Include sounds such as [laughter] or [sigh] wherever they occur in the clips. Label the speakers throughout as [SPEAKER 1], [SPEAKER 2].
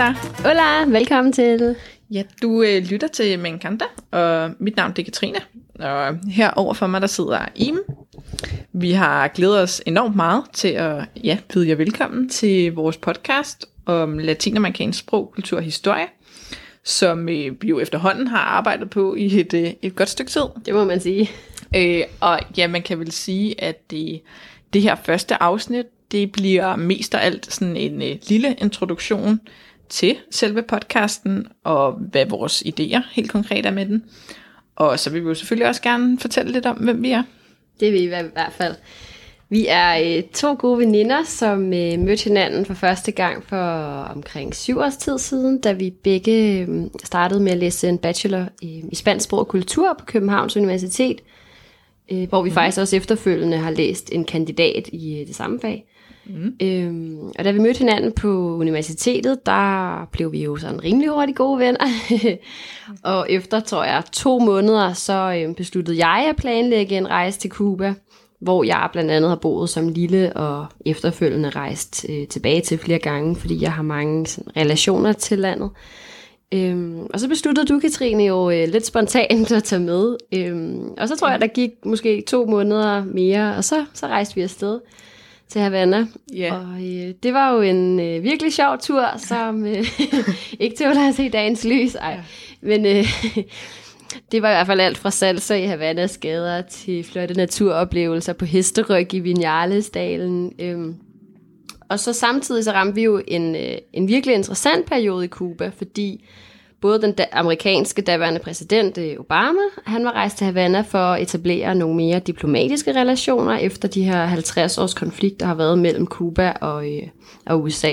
[SPEAKER 1] Hola.
[SPEAKER 2] Hola, velkommen til.
[SPEAKER 1] Ja, du øh, lytter til Menkanta, og mit navn det er Katrine. Og her over for mig, der sidder Im. Vi har glædet os enormt meget til at ja, byde jer velkommen til vores podcast om latinamerikansk sprog, kultur og historie, som øh, vi jo efterhånden har arbejdet på i et, øh, et godt stykke tid.
[SPEAKER 2] Det må man sige.
[SPEAKER 1] Øh, og ja, man kan vel sige, at det, det her første afsnit, det bliver mest af alt sådan en øh, lille introduktion til selve podcasten, og hvad vores idéer helt konkret er med den. Og så vil vi jo selvfølgelig også gerne fortælle lidt om, hvem vi er.
[SPEAKER 2] Det vil vi i hvert fald. Vi er øh, to gode veninder, som øh, mødte hinanden for første gang for omkring syv års tid siden, da vi begge øh, startede med at læse en bachelor i, i spansk sprog og kultur på Københavns Universitet, øh, hvor vi mm. faktisk også efterfølgende har læst en kandidat i øh, det samme fag. Mm. Øhm, og da vi mødte hinanden på universitetet, der blev vi jo sådan rimelig hurtigt gode venner. [laughs] og efter, tror jeg, to måneder, så øh, besluttede jeg at planlægge en rejse til Cuba, hvor jeg blandt andet har boet som lille og efterfølgende rejst øh, tilbage til flere gange, fordi jeg har mange sådan, relationer til landet. Øhm, og så besluttede du, Katrine, jo øh, lidt spontant [laughs] at tage med. Øhm, og så tror jeg, der gik måske to måneder mere, og så, så rejste vi afsted til Havana.
[SPEAKER 1] Ja.
[SPEAKER 2] Og øh, det var jo en øh, virkelig sjov tur, som øh, [laughs] ikke til at se dagens lys. Ej. Ja. Men øh, [laughs] det var i hvert fald alt fra salsa i Havanas gader til flotte naturoplevelser på hesteryg i Vinales-dalen. Øhm, og så samtidig så ramte vi jo en, øh, en virkelig interessant periode i Cuba, fordi både den da- amerikanske daværende præsident øh, Obama, han var rejst til Havana for at etablere nogle mere diplomatiske relationer efter de her 50 års konflikt, der har været mellem Cuba og, øh, og USA.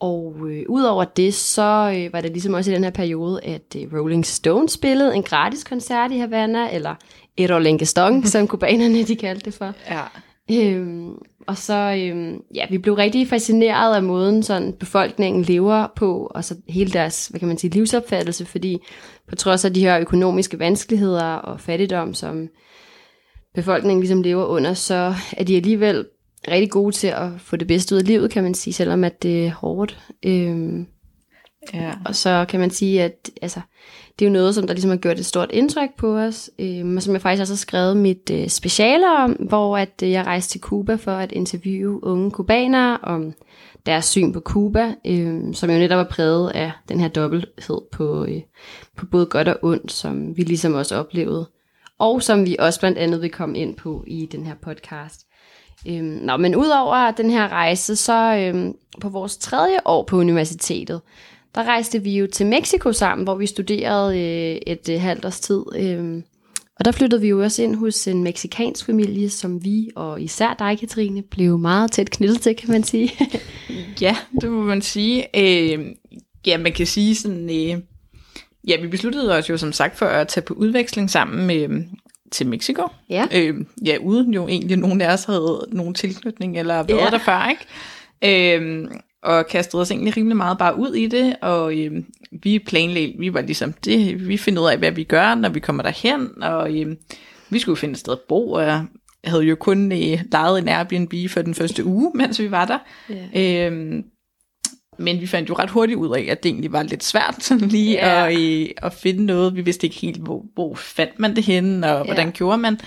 [SPEAKER 2] Og øh, udover det, så øh, var det ligesom også i den her periode, at øh, Rolling Stones spillede en gratis koncert i Havana, eller Erolengue som kubanerne de kaldte det for.
[SPEAKER 1] Ja.
[SPEAKER 2] Øhm, og så, øhm, ja, vi blev rigtig fascineret af måden, sådan befolkningen lever på, og så hele deres, hvad kan man sige, livsopfattelse, fordi på trods af de her økonomiske vanskeligheder og fattigdom, som befolkningen ligesom lever under, så er de alligevel rigtig gode til at få det bedste ud af livet, kan man sige, selvom at det er hårdt. Øhm,
[SPEAKER 1] Ja.
[SPEAKER 2] og så kan man sige, at altså, det er jo noget, som der ligesom har gjort et stort indtryk på os, øh, og som jeg faktisk også har skrevet mit øh, speciale om, hvor at øh, jeg rejste til Cuba for at interviewe unge kubanere om deres syn på Cuba, øh, som jo netop var præget af den her dobbelthed på, øh, på både godt og ondt, som vi ligesom også oplevede, og som vi også blandt andet vil komme ind på i den her podcast. Øhm, nå, men udover den her rejse, så øhm, på vores tredje år på universitetet, der rejste vi jo til Mexico sammen, hvor vi studerede øh, et øh, halvt års tid. Øh, og der flyttede vi jo også ind hos en meksikansk familie, som vi, og især dig, Katrine, blev meget tæt knyttet til, kan man sige. [laughs]
[SPEAKER 1] Ja, det må man sige. Øh, ja, man kan sige sådan... Øh, ja, vi besluttede os jo som sagt for at tage på udveksling sammen med, til Mexico.
[SPEAKER 2] ja.
[SPEAKER 1] Øh, ja, uden jo egentlig nogen af os havde nogen tilknytning eller været
[SPEAKER 2] Ja.
[SPEAKER 1] der før, ikke? Øh, og kastede os egentlig rimelig meget bare ud i det, og øh, vi planlagde, vi var ligesom det, vi finder ud af, hvad vi gør, når vi kommer derhen, og øh, vi skulle finde et sted at bo, og jeg havde jo kun øh, lejet en Airbnb for den første uge, [laughs] mens vi var der.
[SPEAKER 2] Ja.
[SPEAKER 1] Øhm, men vi fandt jo ret hurtigt ud af, at det egentlig var lidt svært sådan [laughs] lige
[SPEAKER 2] Ja.
[SPEAKER 1] at, øh, at finde noget. Vi vidste ikke helt, hvor, hvor fandt man det henne, og hvordan
[SPEAKER 2] Ja.
[SPEAKER 1] gjorde man.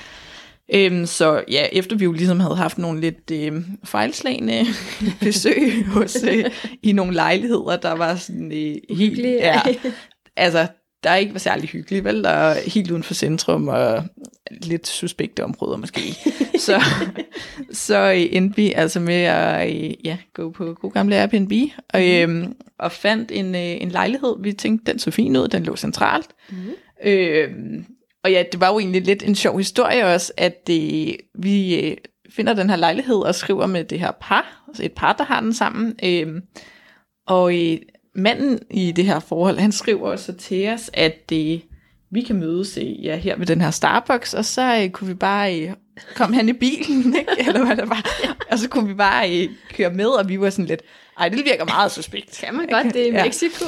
[SPEAKER 1] Øhm, så ja, efter vi jo ligesom havde haft nogle lidt øh, fejlslagende [laughs] besøg hos, øh, i nogle lejligheder, der var sådan øh, helt... Ja, altså, der ikke var særlig hyggeligt, vel? Der er helt uden for centrum og lidt suspekte områder måske. [laughs] så så øh, endte vi altså med at øh, ja, gå på god gamle Airbnb og, øh, og fandt en, øh, en lejlighed. Vi tænkte, den så fin ud, den lå centralt.
[SPEAKER 2] Mhm.
[SPEAKER 1] Øh, og ja, det var jo egentlig lidt en sjov historie også, at øh, vi øh, finder den her lejlighed og skriver med det her par, altså et par, der har den sammen. Øh, og øh, manden i det her forhold, han skriver så til os, at øh, vi kan mødes øh, ja, her ved den her Starbucks, og så øh, kunne vi bare øh, komme hen i bilen, [laughs] ikke? eller hvad det var. Og så kunne vi bare øh, køre med, og vi var sådan lidt, ej, det virker meget suspekt.
[SPEAKER 2] Kan man godt det i
[SPEAKER 1] Ja.
[SPEAKER 2] Mexico?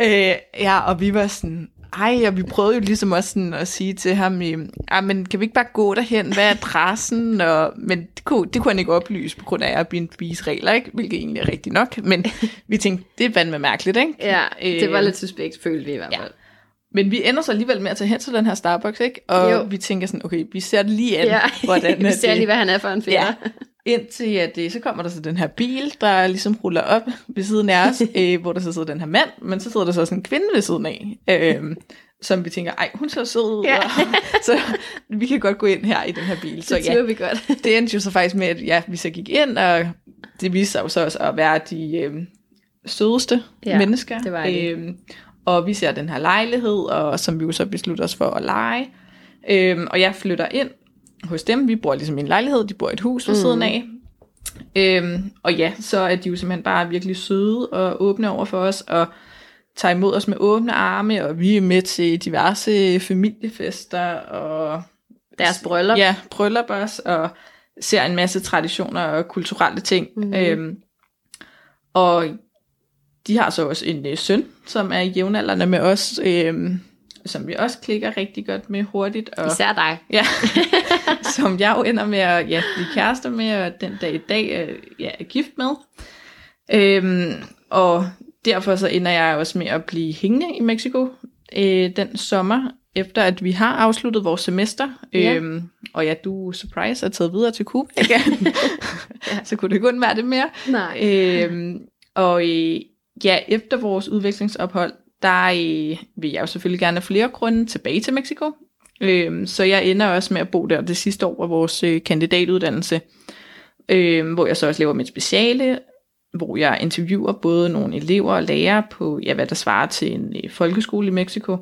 [SPEAKER 1] Øh, ja, og vi var sådan, Ej, og vi prøvede jo ligesom også sådan at sige til ham, ah, men kan vi ikke bare gå derhen? Hvad er adressen? Og, men det kunne, det kunne han ikke oplyse på grund af Airbnb's regler, ikke? hvilket egentlig er rigtigt nok. Men vi tænkte, det er fandme mærkeligt, ikke?
[SPEAKER 2] Ja, det var lidt suspekt, følte vi i hvert fald. Ja.
[SPEAKER 1] Men vi ender så alligevel med at tage hen til den her Starbucks, ikke? Og jo. vi tænker sådan, okay, vi ser det lige an, ja. hvordan [laughs]
[SPEAKER 2] vi ser lige, hvad han er for en fætter. Ja.
[SPEAKER 1] Indtil at det, så kommer der så den her bil, der ligesom ruller op ved siden af os, [laughs] øh, hvor der så sidder den her mand, men så sidder der så sådan en kvinde ved siden af, øh, [laughs] som vi tænker, ej, hun ser sød ja. og, [laughs] så vi kan godt gå ind her i den her bil.
[SPEAKER 2] Så, det ja, vi godt.
[SPEAKER 1] det endte jo så faktisk med, at ja, vi så gik ind, og det viste sig jo så også at være de øh, sødeste ja, mennesker.
[SPEAKER 2] det var det. Øh,
[SPEAKER 1] og vi ser den her lejlighed, og som vi jo så beslutter os for at lege. Øh, og jeg flytter ind hos dem. Vi bor ligesom i en lejlighed, de bor i et hus ved mm. siden af. Øhm, og ja, så er de jo simpelthen bare virkelig søde og åbne over for os, og tager imod os med åbne arme, og vi er med til diverse familiefester, og
[SPEAKER 2] deres bryllup.
[SPEAKER 1] Ja, bryllup også, og ser en masse traditioner og kulturelle ting. Mm. Øhm, og de har så også en øh, søn, som er jævnaldrende med os, øhm, som vi også klikker rigtig godt med hurtigt. Og,
[SPEAKER 2] Især dig.
[SPEAKER 1] Ja, [laughs] som jeg jo ender med at ja, blive kærester med, og den dag i dag øh, ja, er gift med. Øhm, og derfor så ender jeg også med at blive hængende i Mexico øh, den sommer, efter at vi har afsluttet vores semester. Ja. Øhm, og ja, du surprise er taget videre til Cuba igen. [laughs] ja. så kunne det kun være det mere.
[SPEAKER 2] Nej.
[SPEAKER 1] Øhm, og øh, ja, efter vores udvekslingsophold, der øh, vil jeg jo selvfølgelig gerne af flere grunde tilbage til Mexico. Øh, så jeg ender også med at bo der det sidste år af vores øh, kandidatuddannelse, øh, hvor jeg så også laver mit speciale, hvor jeg interviewer både nogle elever og lærere på, ja, hvad der svarer til en øh, folkeskole i Mexico,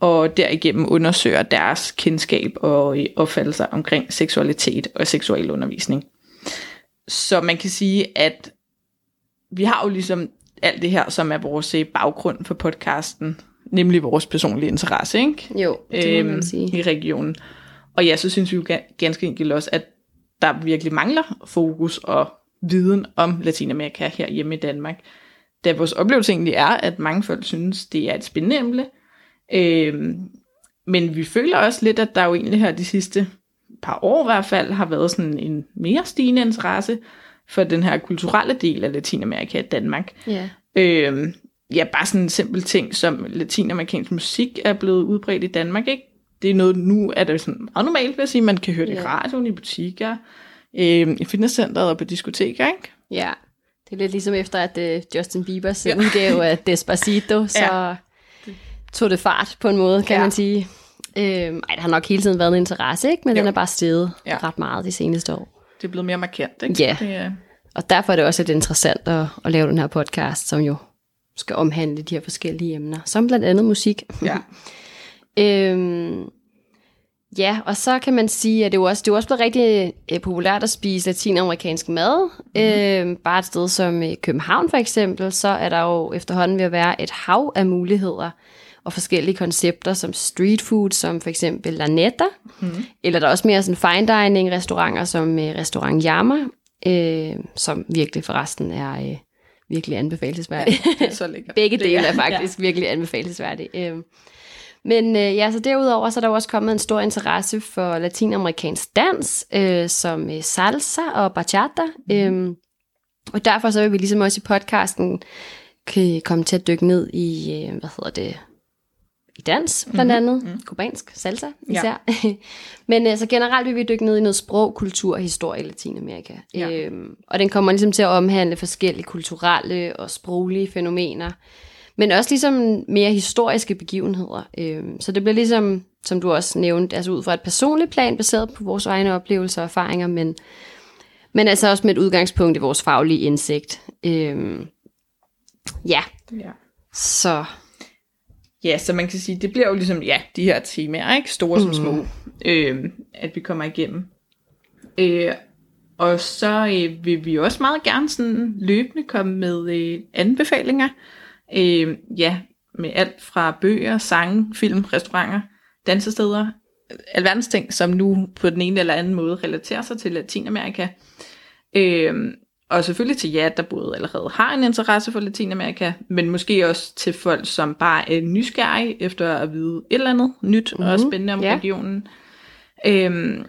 [SPEAKER 1] og derigennem undersøger deres kendskab og øh, opfattelser omkring seksualitet og seksuel undervisning. Så man kan sige, at vi har jo ligesom alt det her, som er vores øh, baggrund for podcasten, nemlig vores personlige interesse, ikke?
[SPEAKER 2] Jo, det må øhm, man sige.
[SPEAKER 1] I regionen. Og ja, så synes vi jo ganske enkelt også, at der virkelig mangler fokus og viden om Latinamerika her hjemme i Danmark. Da vores oplevelse egentlig er, at mange folk synes, det er et spændende emne. Øhm, men vi føler også lidt, at der jo egentlig her de sidste par år i hvert fald har været sådan en mere stigende interesse for den her kulturelle del af Latinamerika og Danmark.
[SPEAKER 2] Ja.
[SPEAKER 1] Øhm, ja, bare sådan en simpel ting, som latinamerikansk musik er blevet udbredt i Danmark, ikke? Det er noget, nu er det sådan meget normalt, vil jeg sige. Man kan høre det ja. i radioen, i butikker, øhm, i fitnesscenteret og på diskoteker, ikke?
[SPEAKER 2] Ja, det er lidt ligesom efter, at uh, Justin Biebers ja. udgave af [laughs] Despacito, så ja. tog det fart på en måde, kan ja. man sige. Øhm, ej, der har nok hele tiden været en interesse, ikke? men jo. den er bare steget ja. ret meget de seneste år
[SPEAKER 1] det er blevet mere markant. Ikke?
[SPEAKER 2] Ja, det er... og derfor er det også lidt interessant at, at lave den her podcast, som jo skal omhandle de her forskellige emner, som blandt andet musik.
[SPEAKER 1] Ja. [laughs]
[SPEAKER 2] øhm, ja, og så kan man sige, at det er jo også, det er også blevet rigtig øh, populært at spise latinamerikansk mad. Mm-hmm. Øhm, bare et sted som i København for eksempel, så er der jo efterhånden ved at være et hav af muligheder og forskellige koncepter som street food, som for eksempel La Neta, mm. eller der er også mere sådan fine dining restauranter som øh, restaurant Yama, øh, som virkelig forresten er øh, virkelig anbefalesværdig.
[SPEAKER 1] Ja, så lækkert. [laughs]
[SPEAKER 2] Begge dele er [laughs] faktisk ja. virkelig anbefalesværdige. Øh. Men øh, ja, så derudover så er der også kommet en stor interesse for latinamerikansk dans, øh, som øh, salsa og bachata. Mm. Øh, og derfor så vil vi ligesom også i podcasten kan komme til at dykke ned i, øh, hvad hedder det, i dans, blandt mm-hmm. andet. Mm. Kubansk salsa især. Ja. [laughs] Men altså generelt vil vi dykke ned i noget sprog, kultur og historie i Latinamerika. Ja. Øhm, og den kommer ligesom til at omhandle forskellige kulturelle og sproglige fænomener. Men også ligesom mere historiske begivenheder. Øhm, så det bliver ligesom, som du også nævnte, altså ud fra et personligt plan, baseret på vores egne oplevelser og erfaringer, men, men altså også med et udgangspunkt i vores faglige indsigt. Øhm, ja.
[SPEAKER 1] ja.
[SPEAKER 2] Så
[SPEAKER 1] Ja, så man kan sige, det bliver jo ligesom, ja, de her temaer, ikke? Store som små, mm. øh, at vi kommer igennem. Øh, og så øh, vil vi også meget gerne sådan løbende komme med øh, anbefalinger. Øh, ja, med alt fra bøger, sange, film, restauranter, dansesteder, alverdens ting, som nu på den ene eller anden måde relaterer sig til Latinamerika. Øh, og selvfølgelig til jer, der både allerede har en interesse for Latinamerika, men måske også til folk, som bare er nysgerrige efter at vide et eller andet nyt mm-hmm. og spændende om
[SPEAKER 2] ja.
[SPEAKER 1] regionen. Øhm,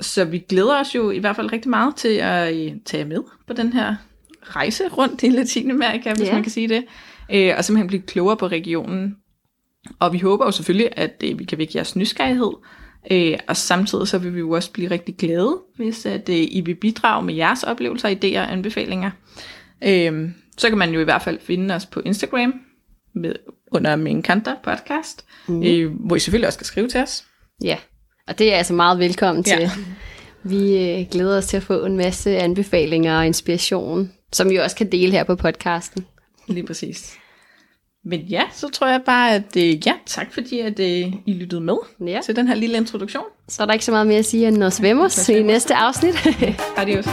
[SPEAKER 1] så vi glæder os jo i hvert fald rigtig meget til at øh, tage med på den her rejse rundt i Latinamerika, hvis
[SPEAKER 2] Ja.
[SPEAKER 1] man kan sige det, øh, og simpelthen blive klogere på regionen. Og vi håber jo selvfølgelig, at øh, vi kan vække jeres nysgerrighed, øh, og samtidig så vil vi jo også blive rigtig glade, hvis at øh, I vil bidrage med jeres oplevelser, idéer og anbefalinger. Øh, så kan man jo i hvert fald finde os på Instagram med, under min Kanter podcast, mm. øh, hvor I selvfølgelig også kan skrive til os.
[SPEAKER 2] Ja, og det er altså meget velkommen
[SPEAKER 1] Ja.
[SPEAKER 2] til. Vi øh, glæder os til at få en masse anbefalinger og inspiration, som vi også kan dele her på podcasten.
[SPEAKER 1] Lige præcis. Men ja, så tror jeg bare, at øh, ja, tak fordi at øh, I lyttede med
[SPEAKER 2] Ja.
[SPEAKER 1] til den her lille introduktion.
[SPEAKER 2] Så er der ikke så meget mere at sige end nos vemos i næste afsnit. [laughs]
[SPEAKER 1] Adios.